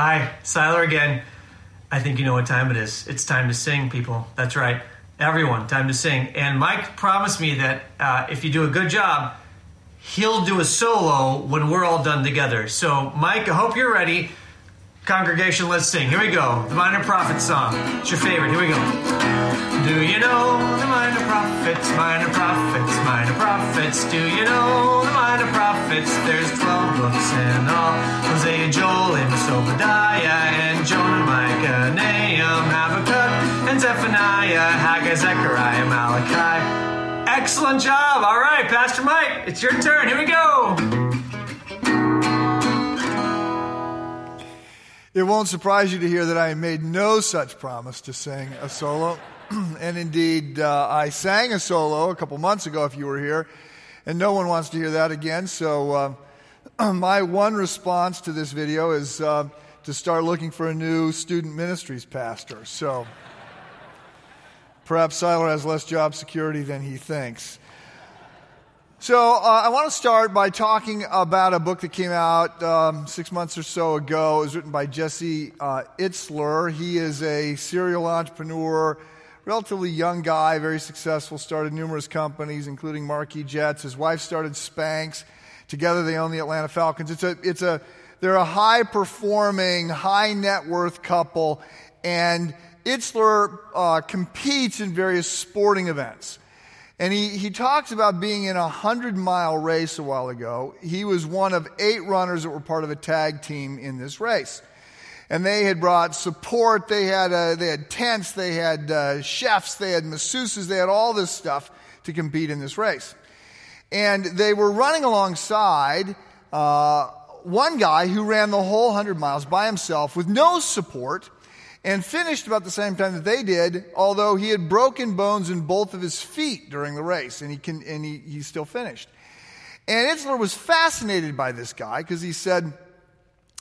Hi, Siler again. I think you know what time it is. It's time to sing, people. That's right. Everyone, time to sing. And Mike promised me that uh, if you do a good job, he'll do a solo when we're all done together. So, Mike, I hope you're ready. Congregation, let's sing. Here we go. The Minor Prophet song. It's your favorite. Here we go. Do you know the minor prophets, minor prophets, minor prophets? Do you know the minor prophets? There's 12 books in all. Hosea, Joel, Amos, Obadiah, and Jonah, Micah, Nahum, Habakkuk, and Zephaniah, Haggai, Zechariah, Malachi. Excellent job. All right, Pastor Mike, it's your turn. Here we go. It won't surprise you to hear that I made no such promise to sing a solo. and indeed, uh, I sang a solo a couple months ago, if you were here, and no one wants to hear that again. So, uh, my one response to this video is uh, to start looking for a new student ministries pastor. So, perhaps Siler has less job security than he thinks. So, uh, I want to start by talking about a book that came out um, six months or so ago. It was written by Jesse uh, Itzler. He is a serial entrepreneur relatively young guy, very successful, started numerous companies, including Marquis Jets. His wife started Spanx. Together they own the Atlanta Falcons. It's a, it's a, they're a high performing, high net worth couple, and Itzler uh, competes in various sporting events. And he, he talks about being in a hundred mile race a while ago. He was one of eight runners that were part of a tag team in this race and they had brought support. They had, uh, they had tents, they had uh, chefs, they had masseuses, they had all this stuff to compete in this race. And they were running alongside uh, one guy who ran the whole 100 miles by himself with no support and finished about the same time that they did, although he had broken bones in both of his feet during the race, and he, can, and he, he still finished. And Itzler was fascinated by this guy because he said,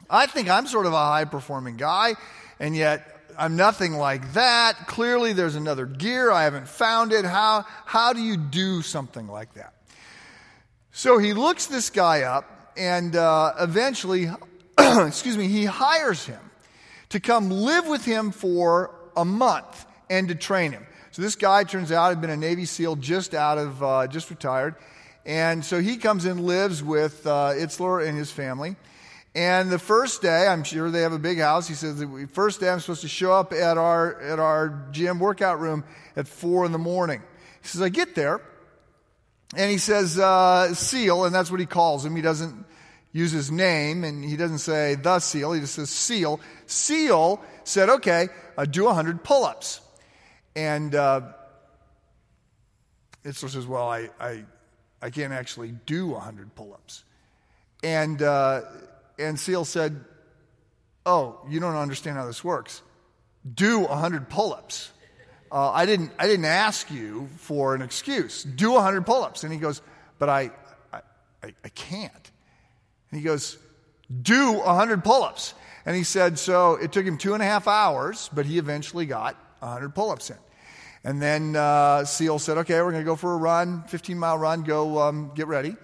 I think I'm sort of a high performing guy, and yet I'm nothing like that. Clearly, there's another gear. I haven't found it. How, how do you do something like that? So he looks this guy up, and uh, eventually, excuse me, he hires him to come live with him for a month and to train him. So this guy turns out had been a Navy SEAL just out of, uh, just retired. And so he comes and lives with uh, Itzler and his family. And the first day, I'm sure they have a big house. He says, the first day I'm supposed to show up at our, at our gym workout room at four in the morning. He says, I get there. And he says, uh, Seal, and that's what he calls him. He doesn't use his name, and he doesn't say the Seal. He just says Seal. Seal said, okay, uh, do 100 pull ups. And uh, Itzler says, well, I, I, I can't actually do 100 pull ups. And uh, and Seal said, Oh, you don't understand how this works. Do 100 pull ups. Uh, I, didn't, I didn't ask you for an excuse. Do 100 pull ups. And he goes, But I, I, I can't. And he goes, Do 100 pull ups. And he said, So it took him two and a half hours, but he eventually got 100 pull ups in. And then uh, Seal said, Okay, we're going to go for a run, 15 mile run, go um, get ready.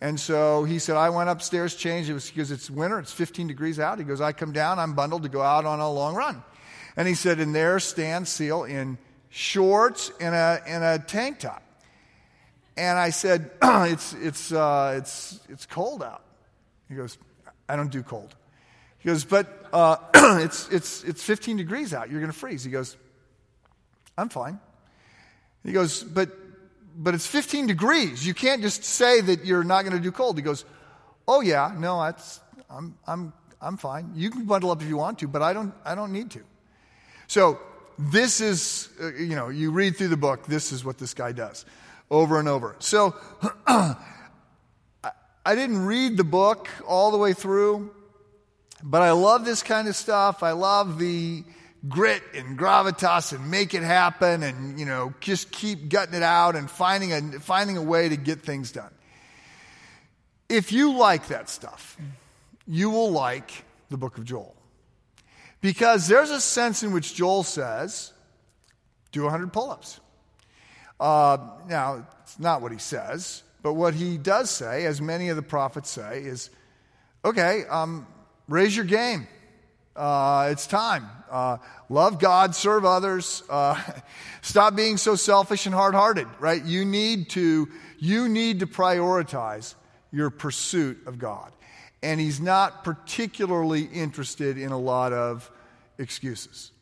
And so he said, I went upstairs, changed. It was because it's winter, it's 15 degrees out. He goes, I come down, I'm bundled to go out on a long run. And he said, and there stands Seal in shorts and a, and a tank top. And I said, it's, it's, uh, it's, it's cold out. He goes, I don't do cold. He goes, but uh, it's, it's, it's 15 degrees out. You're going to freeze. He goes, I'm fine. He goes, but but it's 15 degrees. You can't just say that you're not going to do cold. He goes, Oh, yeah, no, that's, I'm, I'm, I'm fine. You can bundle up if you want to, but I don't, I don't need to. So, this is, uh, you know, you read through the book, this is what this guy does over and over. So, I didn't read the book all the way through, but I love this kind of stuff. I love the, grit and gravitas and make it happen and, you know, just keep gutting it out and finding a, finding a way to get things done. If you like that stuff, you will like the book of Joel. Because there's a sense in which Joel says, do 100 pull ups. Uh, now, it's not what he says, but what he does say, as many of the prophets say, is okay, um, raise your game. Uh, it's time. Uh, love God, serve others. Uh, stop being so selfish and hard-hearted. Right? You need to you need to prioritize your pursuit of God, and He's not particularly interested in a lot of excuses.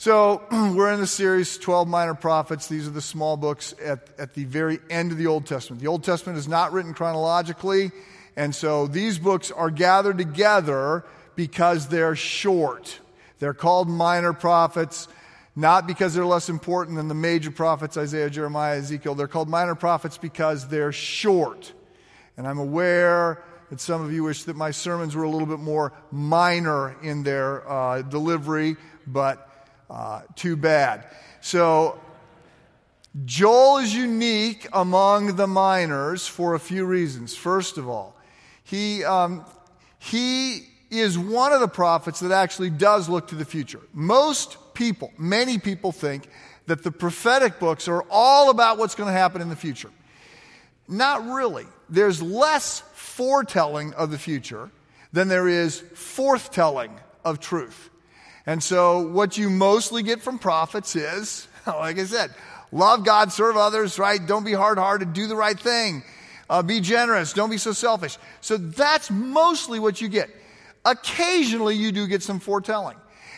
So, we're in the series 12 Minor Prophets. These are the small books at, at the very end of the Old Testament. The Old Testament is not written chronologically, and so these books are gathered together because they're short. They're called minor prophets, not because they're less important than the major prophets, Isaiah, Jeremiah, Ezekiel. They're called minor prophets because they're short. And I'm aware that some of you wish that my sermons were a little bit more minor in their uh, delivery, but uh, too bad. So, Joel is unique among the minors for a few reasons. First of all, he, um, he is one of the prophets that actually does look to the future. Most people, many people think that the prophetic books are all about what's going to happen in the future. Not really. There's less foretelling of the future than there is forthtelling of truth. And so, what you mostly get from prophets is, like I said, love God, serve others, right? Don't be hard hearted, do the right thing, uh, be generous, don't be so selfish. So, that's mostly what you get. Occasionally, you do get some foretelling.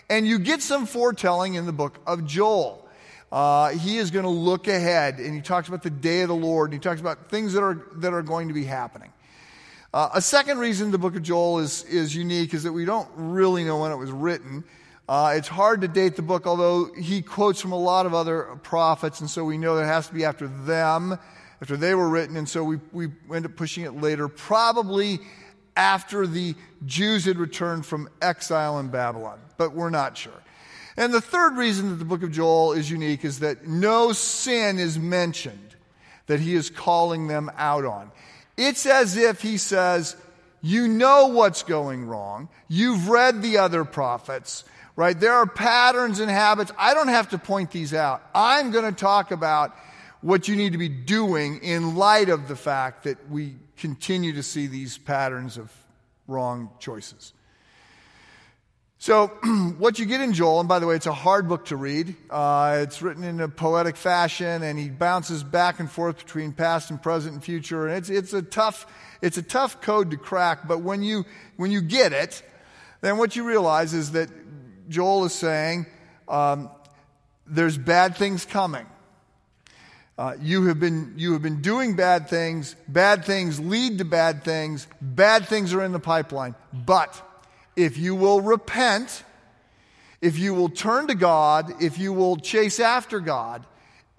And you get some foretelling in the book of Joel. Uh, he is going to look ahead and he talks about the day of the Lord and he talks about things that are, that are going to be happening. Uh, a second reason the book of Joel is, is unique is that we don't really know when it was written. Uh, it's hard to date the book, although he quotes from a lot of other prophets, and so we know that it has to be after them, after they were written, and so we, we end up pushing it later, probably after the Jews had returned from exile in Babylon, but we're not sure. And the third reason that the book of Joel is unique is that no sin is mentioned that he is calling them out on. It's as if he says, You know what's going wrong. You've read the other prophets right? There are patterns and habits. I don't have to point these out. I'm going to talk about what you need to be doing in light of the fact that we continue to see these patterns of wrong choices. So, what you get in Joel, and by the way, it's a hard book to read. Uh, it's written in a poetic fashion, and he bounces back and forth between past and present and future. And it's, it's, a tough, it's a tough code to crack, but when you, when you get it, then what you realize is that Joel is saying um, there's bad things coming. Uh, you, have been, you have been doing bad things. Bad things lead to bad things. Bad things are in the pipeline. But if you will repent, if you will turn to God, if you will chase after God,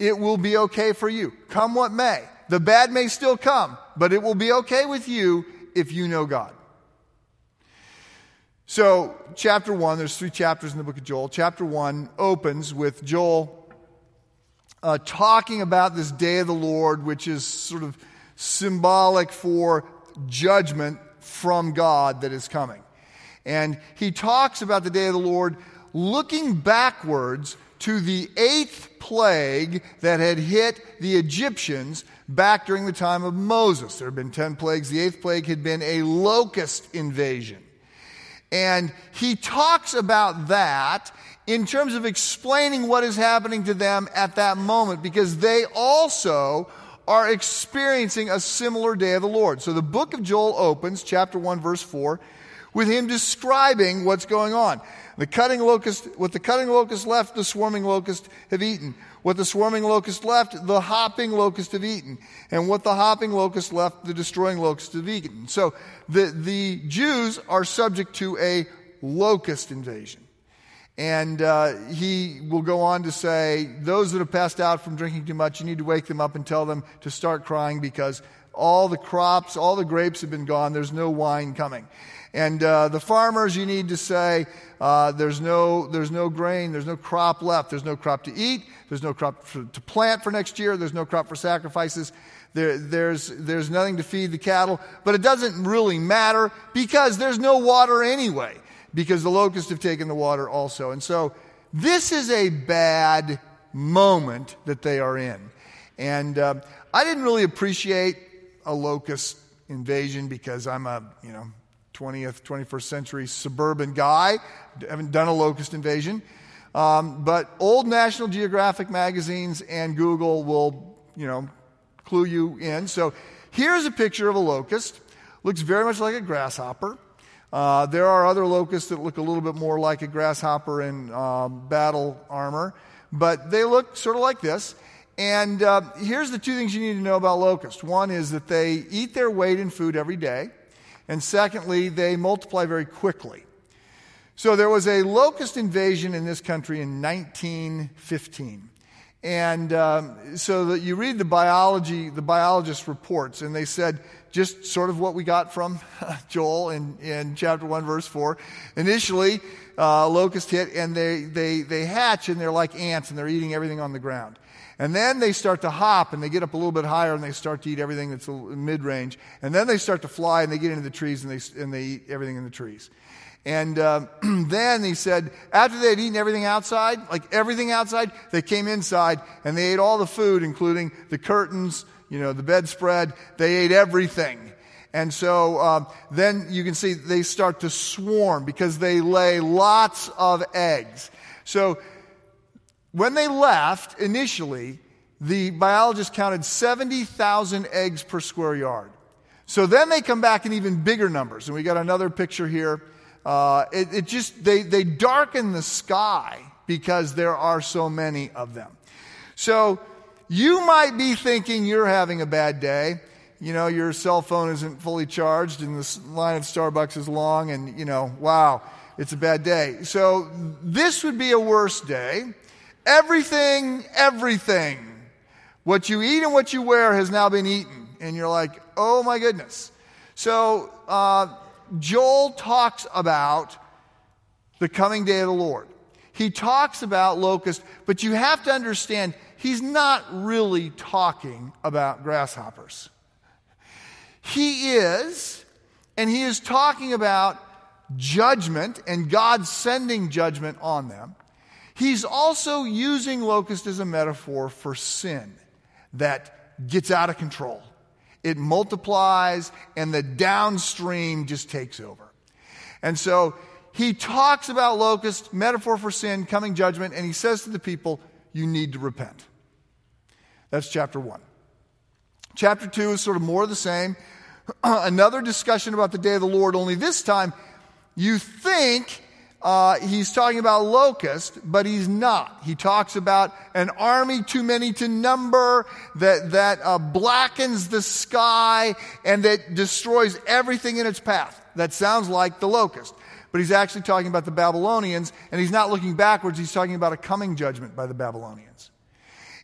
it will be okay for you. Come what may. The bad may still come, but it will be okay with you if you know God. So, chapter one, there's three chapters in the book of Joel. Chapter one opens with Joel uh, talking about this day of the Lord, which is sort of symbolic for judgment from God that is coming. And he talks about the day of the Lord looking backwards to the eighth plague that had hit the Egyptians back during the time of Moses. There had been 10 plagues. The eighth plague had been a locust invasion. And he talks about that in terms of explaining what is happening to them at that moment because they also are experiencing a similar day of the Lord. So the book of Joel opens, chapter 1, verse 4, with him describing what's going on. The cutting locust, what the cutting locust left, the swarming locust have eaten. What the swarming locust left, the hopping locust have eaten. And what the hopping locust left, the destroying locust have eaten. So the, the Jews are subject to a locust invasion. And uh, he will go on to say, Those that have passed out from drinking too much, you need to wake them up and tell them to start crying because all the crops, all the grapes have been gone. There's no wine coming. And uh, the farmers, you need to say, uh, there's, no, there's no grain, there's no crop left, there's no crop to eat, there's no crop for, to plant for next year, there's no crop for sacrifices, there, there's, there's nothing to feed the cattle. But it doesn't really matter because there's no water anyway, because the locusts have taken the water also. And so this is a bad moment that they are in. And uh, I didn't really appreciate a locust invasion because I'm a, you know, 20th, 21st century suburban guy. Haven't done a locust invasion. Um, but old National Geographic magazines and Google will, you know, clue you in. So here's a picture of a locust. Looks very much like a grasshopper. Uh, there are other locusts that look a little bit more like a grasshopper in um, battle armor, but they look sort of like this. And uh, here's the two things you need to know about locusts one is that they eat their weight in food every day, and secondly, they multiply very quickly. So there was a locust invasion in this country in 1915. And um, so that you read the biology, the biologist reports, and they said just sort of what we got from Joel in, in chapter 1, verse 4. Initially, uh, locust hit, and they, they, they hatch, and they're like ants, and they're eating everything on the ground. And then they start to hop, and they get up a little bit higher, and they start to eat everything that's mid range. And then they start to fly, and they get into the trees, and they, and they eat everything in the trees. And uh, then he said, after they had eaten everything outside, like everything outside, they came inside and they ate all the food, including the curtains, you know, the bedspread. They ate everything. And so uh, then you can see they start to swarm because they lay lots of eggs. So when they left initially, the biologists counted 70,000 eggs per square yard. So then they come back in even bigger numbers. And we got another picture here. Uh, it, it just, they, they darken the sky because there are so many of them. So you might be thinking you're having a bad day. You know, your cell phone isn't fully charged and the line at Starbucks is long and, you know, wow, it's a bad day. So this would be a worse day. Everything, everything, what you eat and what you wear has now been eaten. And you're like, oh my goodness. So, uh, Joel talks about the coming day of the Lord. He talks about locusts, but you have to understand he's not really talking about grasshoppers. He is, and he is talking about judgment and God sending judgment on them. He's also using locust as a metaphor for sin that gets out of control it multiplies, and the downstream just takes over. And so he talks about locust, metaphor for sin, coming judgment, and he says to the people, You need to repent. That's chapter one. Chapter two is sort of more of the same. Another discussion about the day of the Lord, only this time you think uh, he's talking about locust, but he's not. He talks about an army too many to number that, that uh, blackens the sky and that destroys everything in its path. That sounds like the locust. But he's actually talking about the Babylonians, and he's not looking backwards. He's talking about a coming judgment by the Babylonians.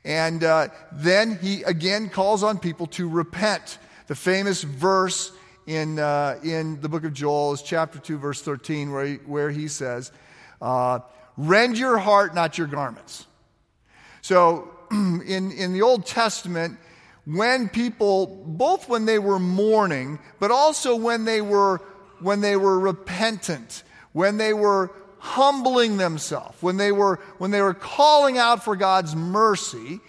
And uh, then he again calls on people to repent. The famous verse in, uh, in the book of Joel is chapter 2, verse 13, where he, where he says, uh, Rend your heart, not your garments. So in, in the Old Testament, when people, both when they were mourning, but also when they were, when they were repentant, when they were humbling themselves, when they were, when they were calling out for God's mercy,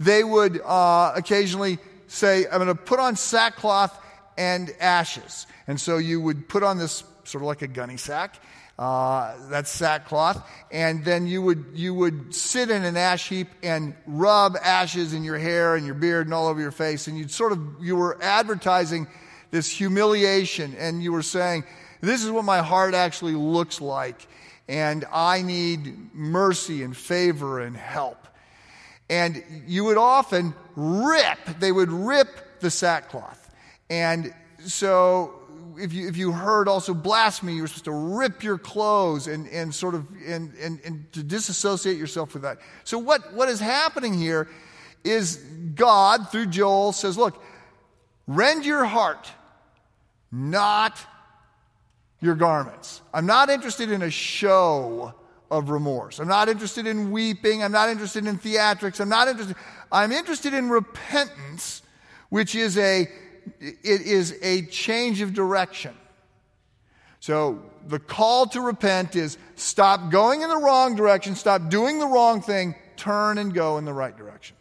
they would uh, occasionally say, I'm going to put on sackcloth and ashes. And so you would put on this sort of like a gunny sack. Uh, sackcloth, and then you would you would sit in an ash heap and rub ashes in your hair and your beard and all over your face, and you'd sort of you were advertising this humiliation, and you were saying, "This is what my heart actually looks like, and I need mercy and favor and help." And you would often rip; they would rip the sackcloth and so if you, if you heard also blasphemy, you were supposed to rip your clothes and, and sort of and, and, and to disassociate yourself with that. So what, what is happening here is God, through Joel, says, look, rend your heart, not your garments. I'm not interested in a show of remorse. I'm not interested in weeping. I'm not interested in theatrics. I'm not interested. I'm interested in repentance, which is a it is a change of direction. So the call to repent is stop going in the wrong direction, stop doing the wrong thing, turn and go in the right direction.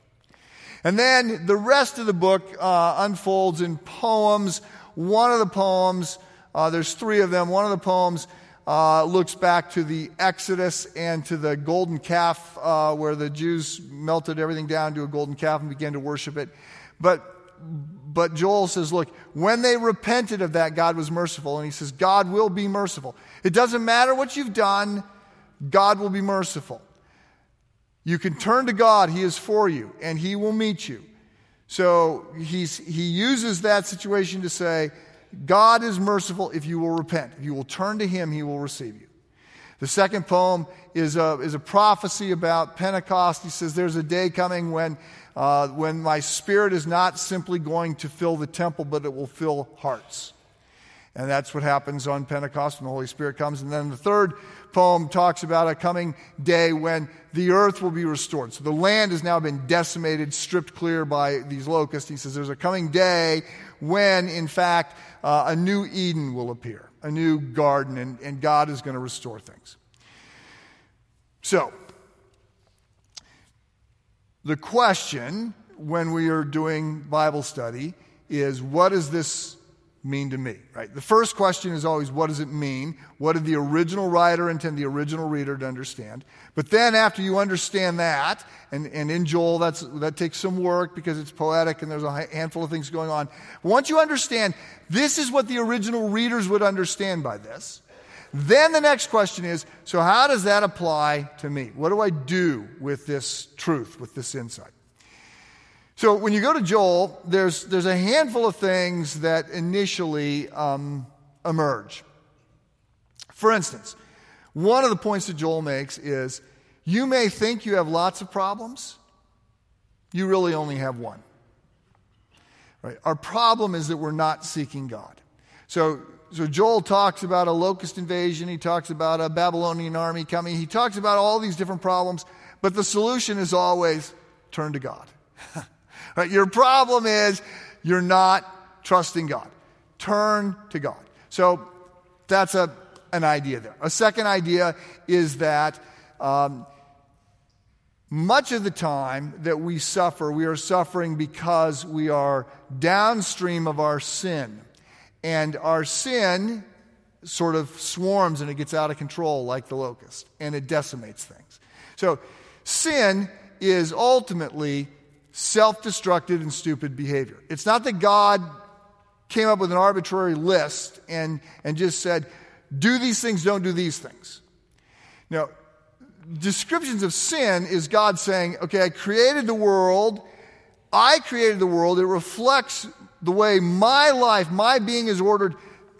And then the rest of the book uh, unfolds in poems. One of the poems Uh, there's three of them. One of the poems uh, looks back to the Exodus and to the golden calf, uh, where the Jews melted everything down to a golden calf and began to worship it. But but Joel says, look, when they repented of that, God was merciful. And he says, God will be merciful. It doesn't matter what you've done, God will be merciful. You can turn to God, He is for you, and He will meet you. So he's, he uses that situation to say, God is merciful if you will repent. If you will turn to Him, He will receive you. The second poem is a, is a prophecy about Pentecost. He says, There's a day coming when, uh, when my spirit is not simply going to fill the temple, but it will fill hearts. And that's what happens on Pentecost when the Holy Spirit comes. And then the third poem talks about a coming day when the earth will be restored. So the land has now been decimated, stripped clear by these locusts. He says there's a coming day when, in fact, uh, a new Eden will appear, a new garden, and, and God is going to restore things. So, the question when we are doing Bible study is what does this mean to me? Right? The first question is always what does it mean? What did the original writer intend the original reader to understand? But then after you understand that, and, and in Joel that's, that takes some work because it's poetic and there's a handful of things going on. Once you understand this is what the original readers would understand by this, then the next question is so how does that apply to me? What do I do with this truth, with this insight? So when you go to Joel, there's, there's a handful of things that initially um, emerge. For instance, one of the points that Joel makes is you may think you have lots of problems, you really only have one. Right? Our problem is that we're not seeking God. So, so Joel talks about a locust invasion, he talks about a Babylonian army coming, he talks about all these different problems, but the solution is always turn to God. Right? Your problem is you're not trusting God. Turn to God. So that's a, an idea there. A second idea is that um, much of the time that we suffer, we are suffering because we are downstream of our sin. And our sin sort of swarms and it gets out of control like the locust and it decimates things. So sin is ultimately self destructive and stupid behavior. It's not that God came up with an arbitrary list and, and just said, do these things, don't do these things. Now, descriptions of sin is God saying, okay, I created the world, I created the world, it reflects the way my life, my being is ordered.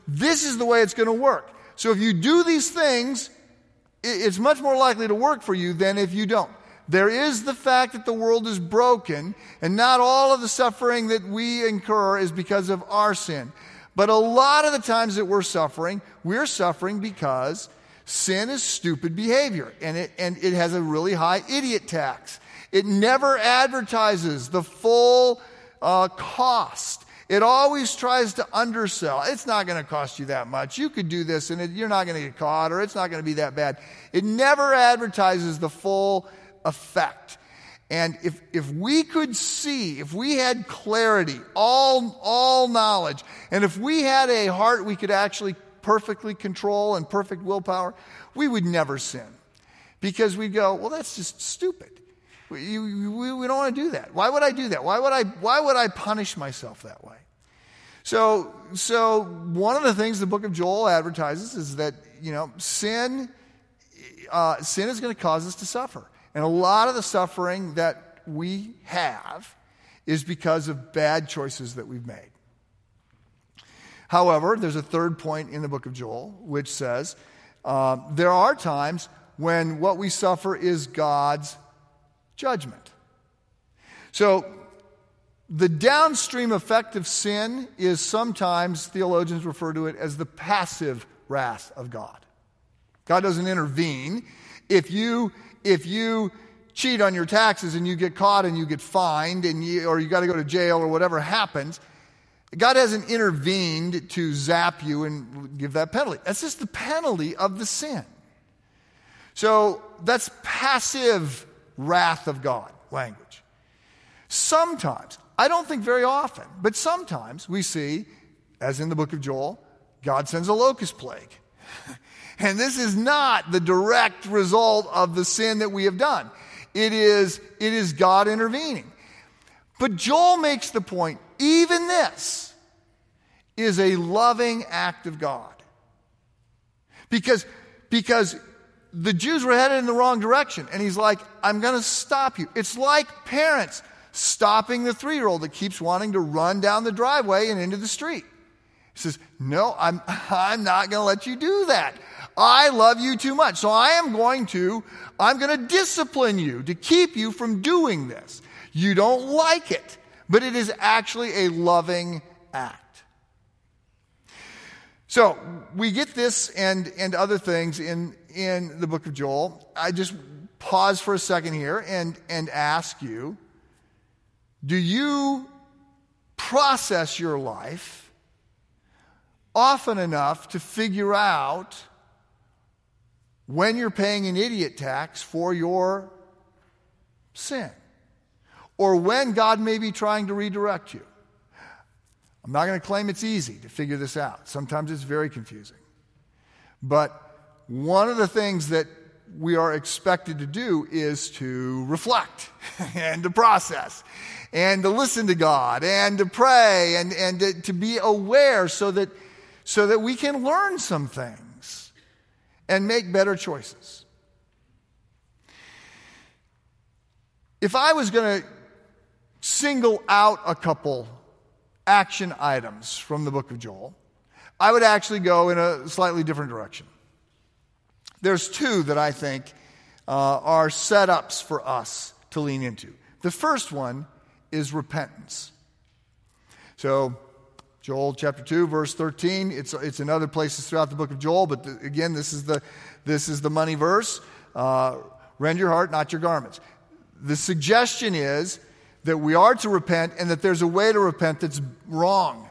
This is the way it's going to work. So if you do these things, it's much more likely to work for you than if you don't. There is the fact that the world is broken, and not all of the suffering that we incur is because of our sin. But a lot of the times that we're suffering, we're suffering because sin is stupid behavior, and it, and it has a really high idiot tax. It never advertises the full uh, cost. It always tries to undersell. It's not going to cost you that much. You could do this and it, you're not going to get caught or it's not going to be that bad. It never advertises the full effect. And if, if we could see, if we had clarity, all, all knowledge, and if we had a heart we could actually perfectly control and perfect willpower, we would never sin. Because we'd go, well, that's just stupid. We, we, we don't want to do that. Why would I do that? Why would I, why would I punish myself that way? So, so one of the things the book of Joel advertises is that, you know, sin, uh, sin is going to cause us to suffer. And a lot of the suffering that we have is because of bad choices that we've made. However, there's a third point in the book of Joel, which says uh, there are times when what we suffer is God's judgment. So, the downstream effect of sin is sometimes, theologians refer to it as the passive wrath of God. God doesn't intervene. If you if you cheat on your taxes and you get caught and you get fined and you, or you got to go to jail or whatever happens, God hasn't intervened to zap you and give that penalty. That's just the penalty of the sin. So that's passive wrath of God language. Sometimes, I don't think very often, but sometimes we see, as in the book of Joel, God sends a locust plague. and this is not the direct result of the sin that we have done. It is, it is God intervening. But Joel makes the point even this is a loving act of God. Because, because the Jews were headed in the wrong direction. And he's like, I'm going to stop you. It's like parents stopping the three year old that keeps wanting to run down the driveway and into the street. He says, No, I'm, I'm not going to let you do that. I love you too much. So I am going to, I'm going to discipline you to keep you from doing this. You don't like it, but it is actually a loving act. So we get this and, and other things in, in the book of Joel. I just pause for a second here and, and ask you do you process your life often enough to figure out when you're paying an idiot tax for your sin? Or when God may be trying to redirect you? I'm not going to claim it's easy to figure this out. Sometimes it's very confusing. But one of the things that we are expected to do is to reflect and to process and to listen to God and to pray and, and to, to be aware so that, so that we can learn some things and make better choices. If I was going to single out a couple action items from the book of Joel, I would actually go in a slightly different direction. There's two that I think uh, are setups for us to lean into. The first one is repentance. So, Joel chapter 2, verse 13, it's, it's in other places throughout the book of Joel, but the, again, this is the, this is the money verse. Uh, rend your heart, not your garments. The suggestion is that we are to repent and that there's a way to repent that's wrong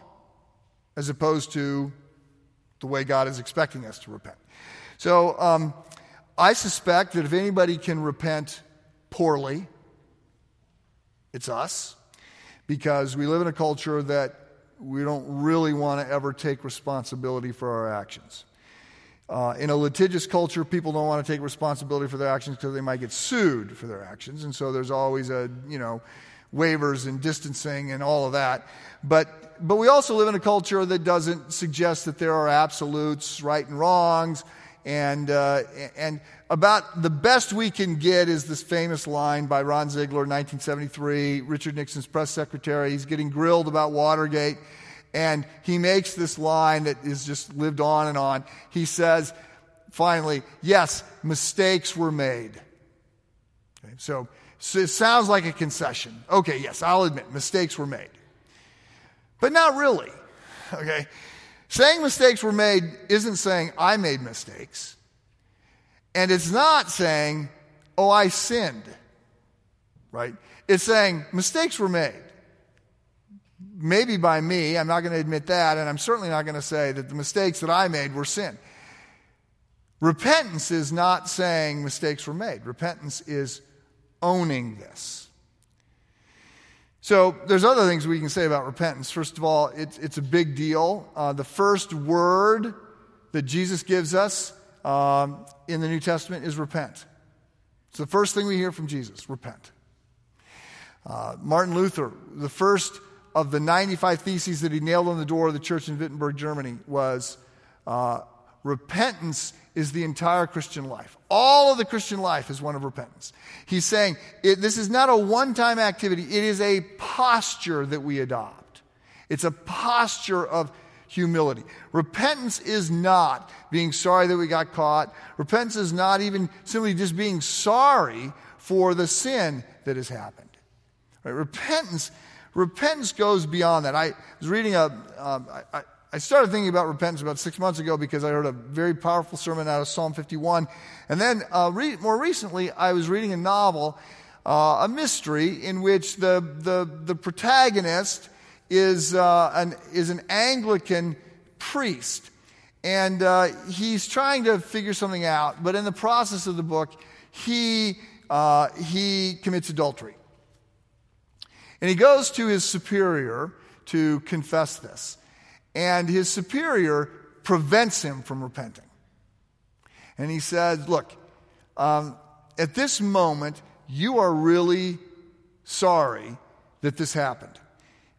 as opposed to the way God is expecting us to repent. So um, I suspect that if anybody can repent poorly, it's us because we live in a culture that we don't really want to ever take responsibility for our actions. Uh, in a litigious culture, people don't want to take responsibility for their actions because they might get sued for their actions. And so there's always a, you know, waivers and distancing and all of that. But, but we also live in a culture that doesn't suggest that there are absolutes, right and wrongs. And, uh, and about the best we can get is this famous line by Ron Ziegler, 1973, Richard Nixon's press secretary. He's getting grilled about Watergate. And he makes this line that is just lived on and on. He says, finally, yes, mistakes were made. Okay, so so it sounds like a concession. Okay, yes, I'll admit mistakes were made. But not really. Okay? Saying mistakes were made isn't saying I made mistakes. And it's not saying, oh, I sinned. Right? It's saying mistakes were made. Maybe by me, I'm not going to admit that, and I'm certainly not going to say that the mistakes that I made were sin. Repentance is not saying mistakes were made. Repentance is owning this. So there's other things we can say about repentance. First of all, it's, it's a big deal. Uh, the first word that Jesus gives us um, in the New Testament is repent. It's the first thing we hear from Jesus repent. Uh, Martin Luther, the first of the 95 theses that he nailed on the door of the church in Wittenberg, Germany, was uh, repentance is the entire Christian life. All of the Christian life is one of repentance. He's saying it, this is not a one time activity, it is a posture that we adopt. It's a posture of humility. Repentance is not being sorry that we got caught. Repentance is not even simply just being sorry for the sin that has happened. Right? Repentance, repentance goes beyond that. I was reading a. Um, I, I started thinking about repentance about six months ago because I heard a very powerful sermon out of Psalm 51. And then uh, re- more recently, I was reading a novel, uh, a mystery, in which the, the, the protagonist is, uh, an, is an Anglican priest. And uh, he's trying to figure something out, but in the process of the book, he, uh, he commits adultery. And he goes to his superior to confess this. And his superior prevents him from repenting. And he said, Look, um, at this moment, you are really sorry that this happened.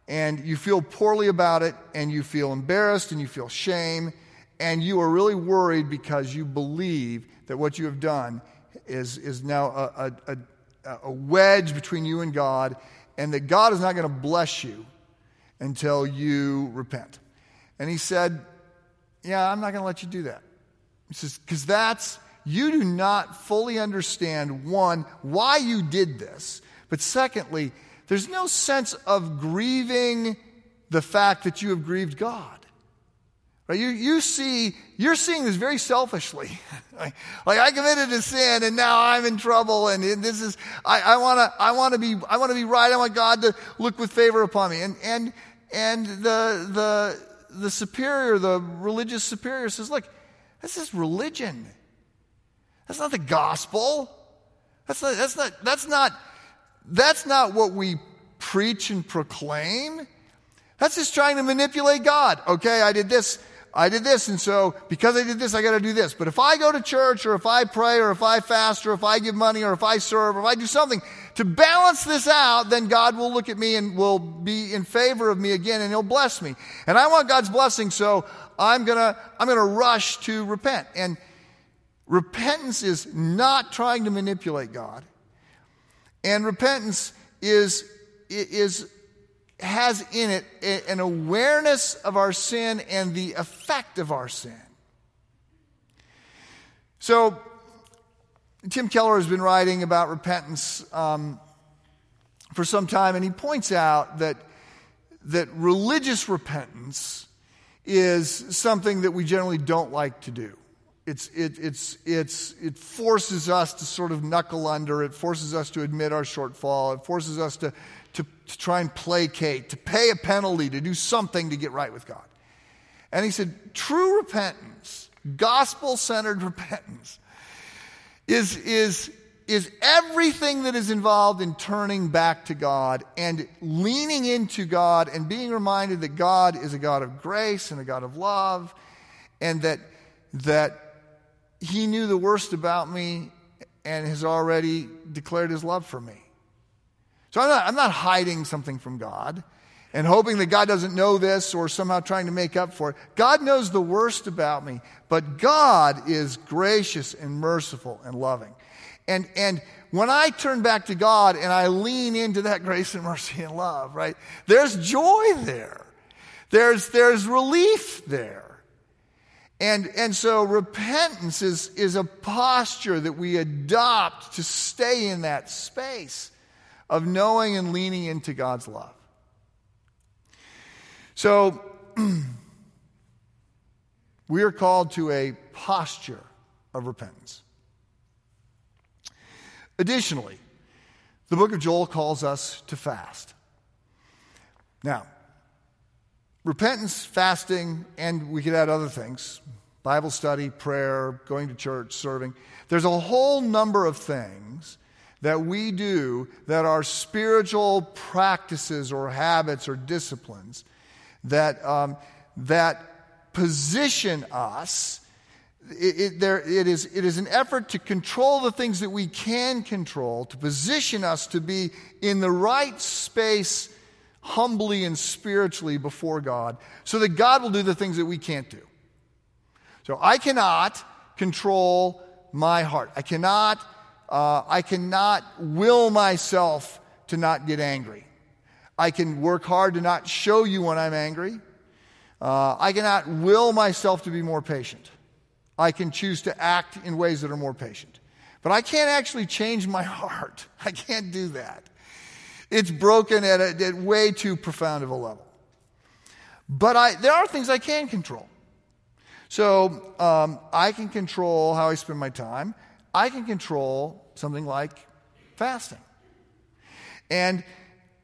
And you feel poorly about it, and you feel embarrassed, and you feel shame, and you are really worried because you believe that what you have done is, is now a, a, a, a wedge between you and God, and that God is not going to bless you until you repent. And he said, Yeah, I'm not going to let you do that. He says, Because that's, you do not fully understand, one, why you did this, but secondly, there's no sense of grieving the fact that you have grieved God. Right? You, you see, you're seeing this very selfishly. like, I committed a sin and now I'm in trouble and, and this is, I, I wanna, I wanna be, I wanna be right. I want God to look with favor upon me. And, and, and the, the, the superior, the religious superior says, look, this is religion. That's not the gospel. That's not, that's not, that's not, that's not what we preach and proclaim. That's just trying to manipulate God. Okay, I did this. I did this, and so because I did this, I got to do this. But if I go to church, or if I pray, or if I fast, or if I give money, or if I serve, or if I do something to balance this out, then God will look at me and will be in favor of me again, and He'll bless me. And I want God's blessing, so I'm gonna I'm gonna rush to repent. And repentance is not trying to manipulate God, and repentance is is has in it an awareness of our sin and the effect of our sin. So, Tim Keller has been writing about repentance um, for some time, and he points out that, that religious repentance is something that we generally don't like to do. It's, it, it's, it's, it forces us to sort of knuckle under. It forces us to admit our shortfall. It forces us to, to, to try and placate, to pay a penalty, to do something to get right with God. And he said, true repentance, gospel centered repentance, is, is, is everything that is involved in turning back to God and leaning into God and being reminded that God is a God of grace and a God of love and that, that He knew the worst about me and has already declared His love for me. So I'm not, I'm not hiding something from God and hoping that God doesn't know this or somehow trying to make up for it. God knows the worst about me, but God is gracious and merciful and loving. And, and when I turn back to God and I lean into that grace and mercy and love, right, there's joy there. There's, there's relief there. And, and so repentance is, is a posture that we adopt to stay in that space of knowing and leaning into God's love. So, we are called to a posture of repentance. Additionally, the book of Joel calls us to fast. Now, repentance, fasting, and we could add other things Bible study, prayer, going to church, serving. There's a whole number of things that we do that are spiritual practices or habits or disciplines that, um, that position us. It, it, there, it, is, it is an effort to control the things that we can control, to position us to be in the right space humbly and spiritually before God, so that God will do the things that we can't do. So I cannot control my heart. I cannot uh, I cannot will myself to not get angry. I can work hard to not show you when I'm angry. Uh, I cannot will myself to be more patient. I can choose to act in ways that are more patient. But I can't actually change my heart. I can't do that. It's broken at, a, at way too profound of a level. But I, there are things I can control. So um, I can control how I spend my time. I can control something like fasting. And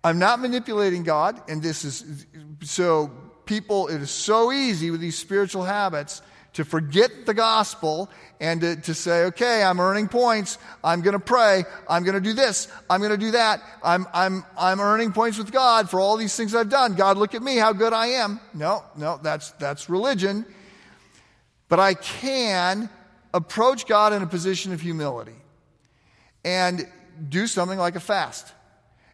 I'm not manipulating God, and this is so people, it is so easy with these spiritual habits to forget the gospel and to, to say, okay, I'm earning points. I'm going to pray. I'm going to do this. I'm going to do that. I'm, I'm, I'm earning points with God for all these things I've done. God, look at me, how good I am. No, no, that's, that's religion. but I can approach God in a position of humility and do something like a fast.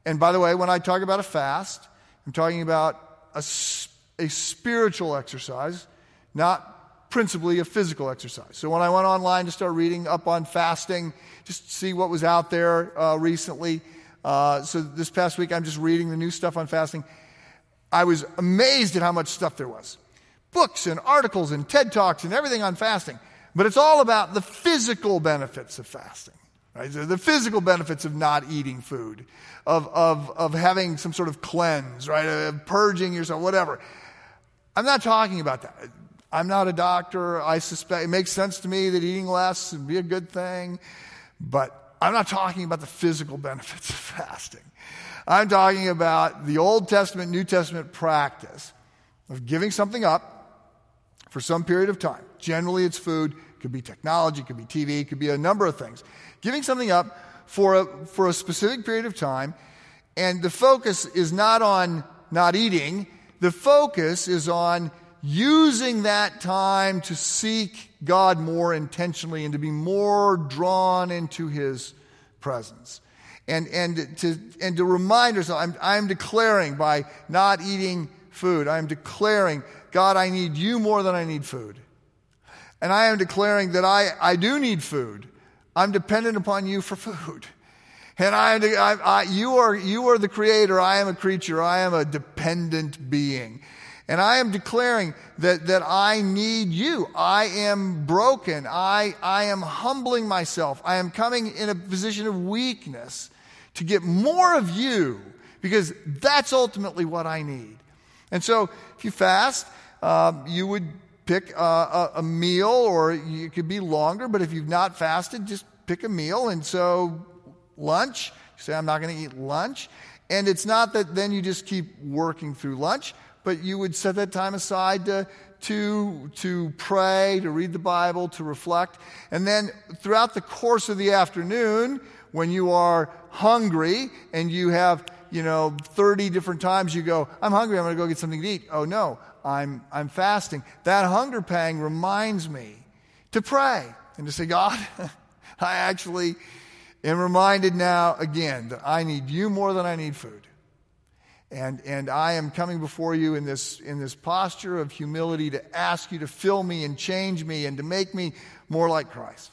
And by the way, when I talk about a fast, I'm talking about a, a spiritual exercise, not principally a physical exercise. So when I went online to start reading up on fasting, just to see what was out there uh, recently. Uh, so this past week, I'm just reading the new stuff on fasting. I was amazed at how much stuff there was books and articles and TED Talks and everything on fasting. But it's all about the physical benefits of fasting. Right? The physical benefits of not eating food, of, of, of having some sort of cleanse, right? Of purging yourself, whatever. I'm not talking about that. I'm not a doctor. I suspect it makes sense to me that eating less would be a good thing, but I'm not talking about the physical benefits of fasting. I'm talking about the Old Testament, New Testament practice of giving something up for some period of time. Generally, it's food, it could be technology, it could be TV, it could be a number of things. Giving something up for a, for a specific period of time, and the focus is not on not eating, the focus is on using that time to seek God more intentionally and to be more drawn into His presence. And, and, to, and to remind ourselves, I'm, I'm declaring by not eating food, I'm declaring, God, I need you more than I need food. And I am declaring that I, I do need food. I'm dependent upon you for food. And I, I, I, you, are, you are the creator. I am a creature. I am a dependent being. And I am declaring that, that I need you. I am broken. I, I am humbling myself. I am coming in a position of weakness to get more of you because that's ultimately what I need. And so if you fast, um, you would pick a, a, a meal or it could be longer, but if you've not fasted, just pick a meal. And so lunch, you say, I'm not going to eat lunch. And it's not that then you just keep working through lunch, but you would set that time aside to, to, to pray, to read the Bible, to reflect. And then throughout the course of the afternoon, when you are hungry and you have, you know, 30 different times you go, I'm hungry, I'm going to go get something to eat. Oh no, I'm, I'm fasting. That hunger pang reminds me to pray and to say, God, I actually am reminded now again that I need you more than I need food. And, and I am coming before you in this, in this posture of humility to ask you to fill me and change me and to make me more like Christ.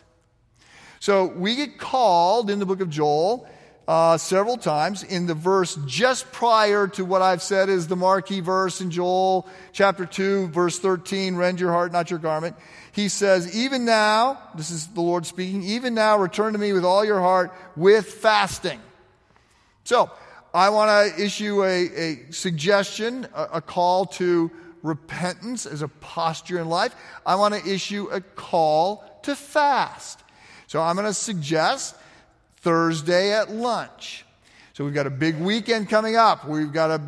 So we get called in the book of Joel uh, several times in the verse just prior to what I've said is the marquee verse in Joel chapter 2, verse 13 rend your heart, not your garment. He says, Even now, this is the Lord speaking, even now return to me with all your heart with fasting. So, I want to issue a, a suggestion, a, a call to repentance as a posture in life. I want to issue a call to fast. So I'm going to suggest Thursday at lunch. So we've got a big weekend coming up. We've got a,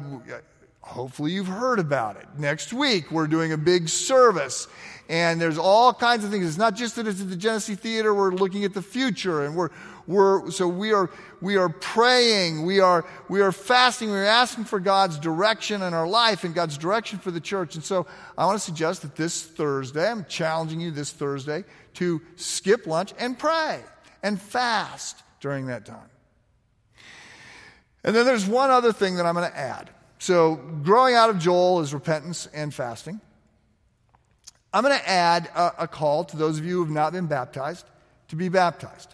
hopefully you've heard about it. Next week, we're doing a big service. And there's all kinds of things. It's not just that it's at the Genesee Theater, we're looking at the future. And we're, we're, so we are, we are praying, we are, we are fasting, we're asking for God's direction in our life and God's direction for the church. And so I want to suggest that this Thursday, I'm challenging you this Thursday to skip lunch and pray and fast during that time. And then there's one other thing that I'm going to add. So, growing out of Joel is repentance and fasting. I'm going to add a, a call to those of you who have not been baptized to be baptized.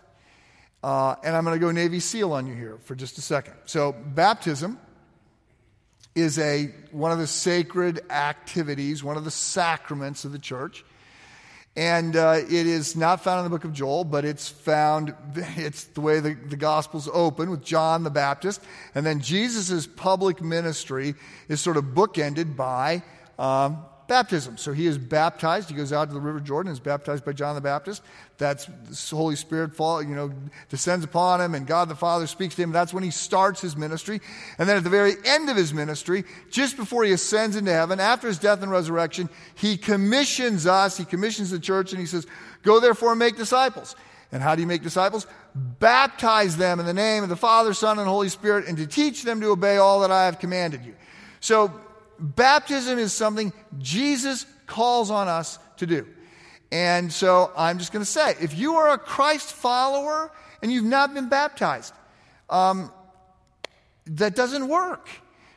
Uh, and I'm going to go Navy SEAL on you here for just a second. So, baptism is a, one of the sacred activities, one of the sacraments of the church. And uh, it is not found in the book of Joel, but it's found, it's the way the, the Gospels open with John the Baptist. And then Jesus' public ministry is sort of bookended by um, baptism. So he is baptized. He goes out to the River Jordan, is baptized by John the Baptist. That's the Holy Spirit fall, you know, descends upon him, and God the Father speaks to him. That's when he starts his ministry. And then at the very end of his ministry, just before he ascends into heaven, after his death and resurrection, he commissions us, he commissions the church, and he says, Go therefore and make disciples. And how do you make disciples? Baptize them in the name of the Father, Son, and Holy Spirit, and to teach them to obey all that I have commanded you. So baptism is something Jesus calls on us to do. And so I'm just going to say if you are a Christ follower and you've not been baptized, um, that doesn't work.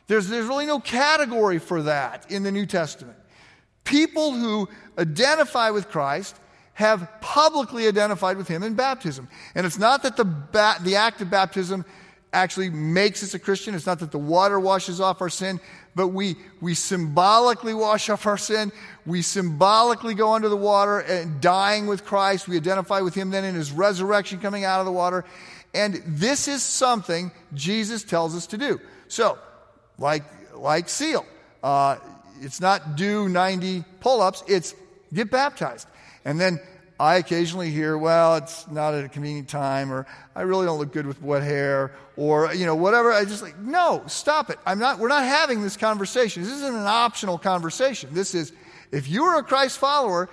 There's, there's really no category for that in the New Testament. People who identify with Christ have publicly identified with him in baptism. And it's not that the, ba- the act of baptism actually makes us a Christian. It's not that the water washes off our sin, but we, we symbolically wash off our sin. We symbolically go under the water and dying with Christ. We identify with him then in his resurrection coming out of the water. And this is something Jesus tells us to do. So, like, like SEAL, uh, it's not do 90 pull ups, it's get baptized. And then I occasionally hear, well, it's not at a convenient time, or I really don't look good with wet hair, or, you know, whatever. I just like, no, stop it. I'm not, we're not having this conversation. This isn't an optional conversation. This is, if you are a Christ follower,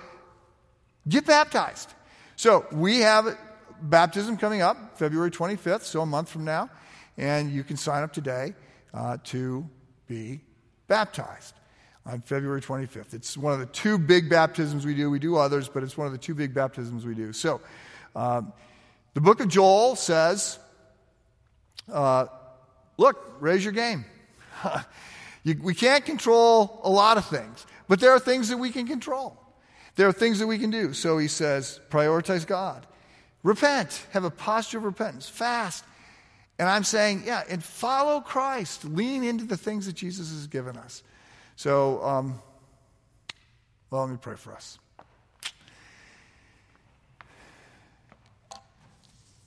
get baptized. So we have baptism coming up February 25th, so a month from now, and you can sign up today uh, to be baptized on February 25th. It's one of the two big baptisms we do. We do others, but it's one of the two big baptisms we do. So, um, the book of Joel says, uh, look, raise your game. you, we can't control a lot of things, but there are things that we can control. There are things that we can do. So he says, prioritize God. Repent. Have a posture of repentance. Fast. And I'm saying, yeah, and follow Christ. Lean into the things that Jesus has given us. So, um, well, let me pray for us.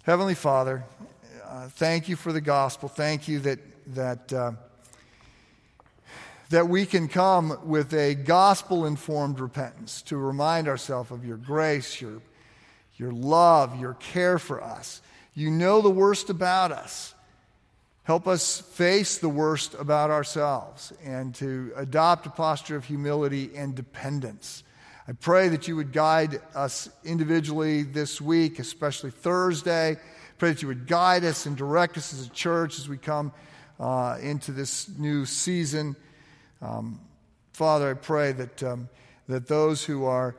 Heavenly Father, uh, thank you for the gospel. Thank you that, that, uh, that we can come with a gospel informed repentance to remind ourselves of your grace, your, your love, your care for us. You know the worst about us. Help us face the worst about ourselves and to adopt a posture of humility and dependence. I pray that you would guide us individually this week, especially Thursday. Pray that you would guide us and direct us as a church as we come uh, into this new season. Um, Father, I pray that, um, that those who are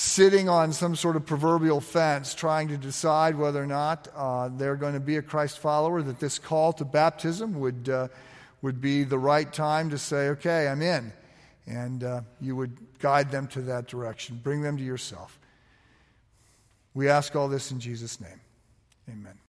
sitting on some sort of proverbial fence trying to decide whether or not uh, they're going to be a Christ follower, that this call to baptism would, uh, would be the right time to say, okay, I'm in. And uh, you would guide them to that direction, bring them to yourself. We ask all this in Jesus' name. Amen.